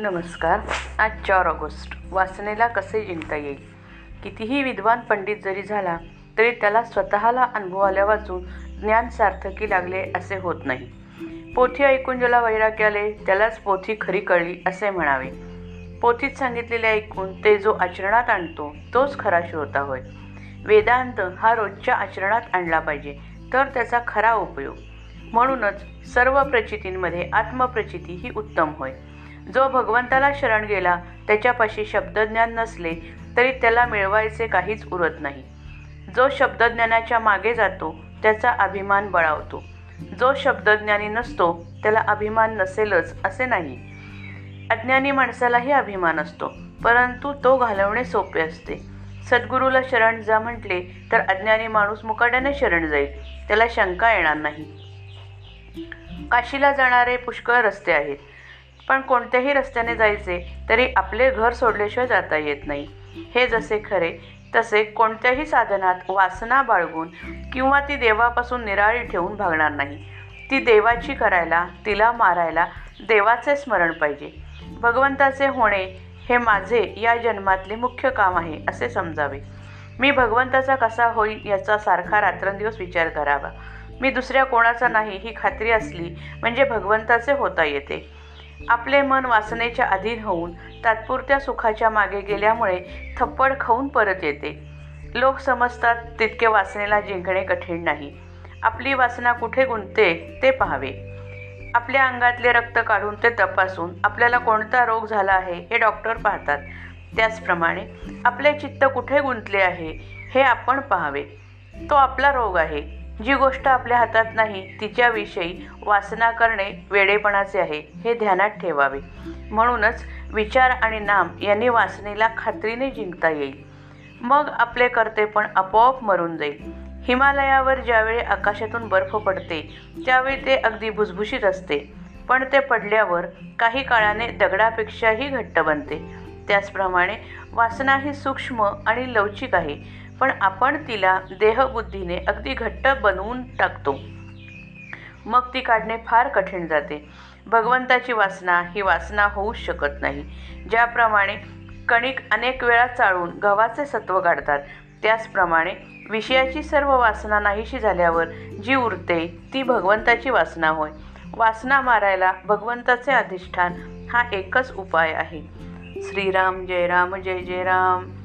नमस्कार. आज चार ऑगस्ट. वासनेला कसे जिंकता येईल? कितीही विद्वान पंडित जरी झाला तरी त्याला स्वतःला अनुभवाला वाचून ज्ञान सार्थकी लागले असे होत नाही. पोथी ऐकून ज्याला वैराग्य आले त्यालाच पोथी खरी कळली असे म्हणावे. पोथीत सांगितलेले ऐकून ते जो आचरणात आणतो तोच खरा श्रोता होय. वेदांत हा रोजच्या आचरणात आणला पाहिजे तर त्याचा खरा उपयोग. म्हणूनच सर्व प्रचितींमध्ये आत्मप्रचिती ही उत्तम होय. जो भगवंताला शरण गेला त्याच्यापाशी शब्दज्ञान नसले तरी त्याला मिळवायचे काहीच उरत नाही. जो शब्दज्ञानाच्या मागे जातो त्याचा अभिमान बळावतो. जो शब्दज्ञानी नसतो त्याला अभिमान नसेलच असे नाही. अज्ञानी माणसालाही अभिमान असतो परंतु तो घालवणे सोपे असते. सद्गुरूला शरण जा म्हटले तर अज्ञानी माणूस मुकाट्याने शरण जाईल त्याला शंका येणार नाही. काशीला जाणारे पुष्कळ रस्ते आहेत. पण कोणत्याही रस्त्याने जायचे तरी आपले घर सोडल्याशिवाय जाता येत नाही. हे जसे खरे तसे कोणत्याही साधनात वासना बाळगून किंवा ती देवापासून निराळी ठेवून भागणार नाही. ती देवाची करायला तिला मारायला देवाचे स्मरण पाहिजे. भगवंताचे होणे हे माझे या जन्मातले मुख्य काम आहे असे समजावे. मी भगवंताचा कसा होईल याचा सारखा रात्रंदिवस विचार करावा. मी दुसऱ्या कोणाचा नाही ही खात्री असली म्हणजे भगवंताचे होता येते. आपले मन वासनेच्या अधीन होऊन तात्पुरत्या सुखाच्या मागे गेल्यामुळे थप्पड खाऊन परत येते. लोक समजतात तितके वासनेला जिंकणे कठीण नाही. आपली वासना कुठे गुंतते ते पाहावे. आपल्या अंगातले रक्त काढून ते तपासून आपल्याला कोणता रोग झाला आहे हे डॉक्टर पाहतात. त्याचप्रमाणे आपले चित्त कुठे गुंतले आहे हे आपण पाहावे. तो आपला रोग आहे. जी गोष्ट आपल्या हातात नाही तिच्याविषयी वासना करणे वेडेपणाचे आहे हे ध्यानात ठेवावे. म्हणूनच विचार आणि नाम यांनी वासनेला खात्रीने जिंकता येईल. मग आपले कर्तेपण आपोआप मरून जाईल. हिमालयावर ज्यावेळी आकाशातून बर्फ पडते त्यावेळी ते अगदी भुसभुशीत असते. पण ते पडल्यावर काही काळाने दगडापेक्षाही घट्ट बनते. त्याचप्रमाणे वासना ही सूक्ष्म आणि लवचिक आहे. पण आपण तिला देहबुद्धीने अगदी घट्ट बनवून टाकतो. मग ती काढणे फार कठीण जाते. भगवंताची वासना ही वासना होऊच शकत नाही. ज्याप्रमाणे कणिक अनेक वेळा चाळून गव्हाचे सत्व काढतात त्याचप्रमाणे विषयाची सर्व वासना नाहीशी झाल्यावर जी उरते ती भगवंताची वासना होय. वासना मारायला भगवंताचे अधिष्ठान हा एकच उपाय आहे. श्रीराम जय राम जय जय राम.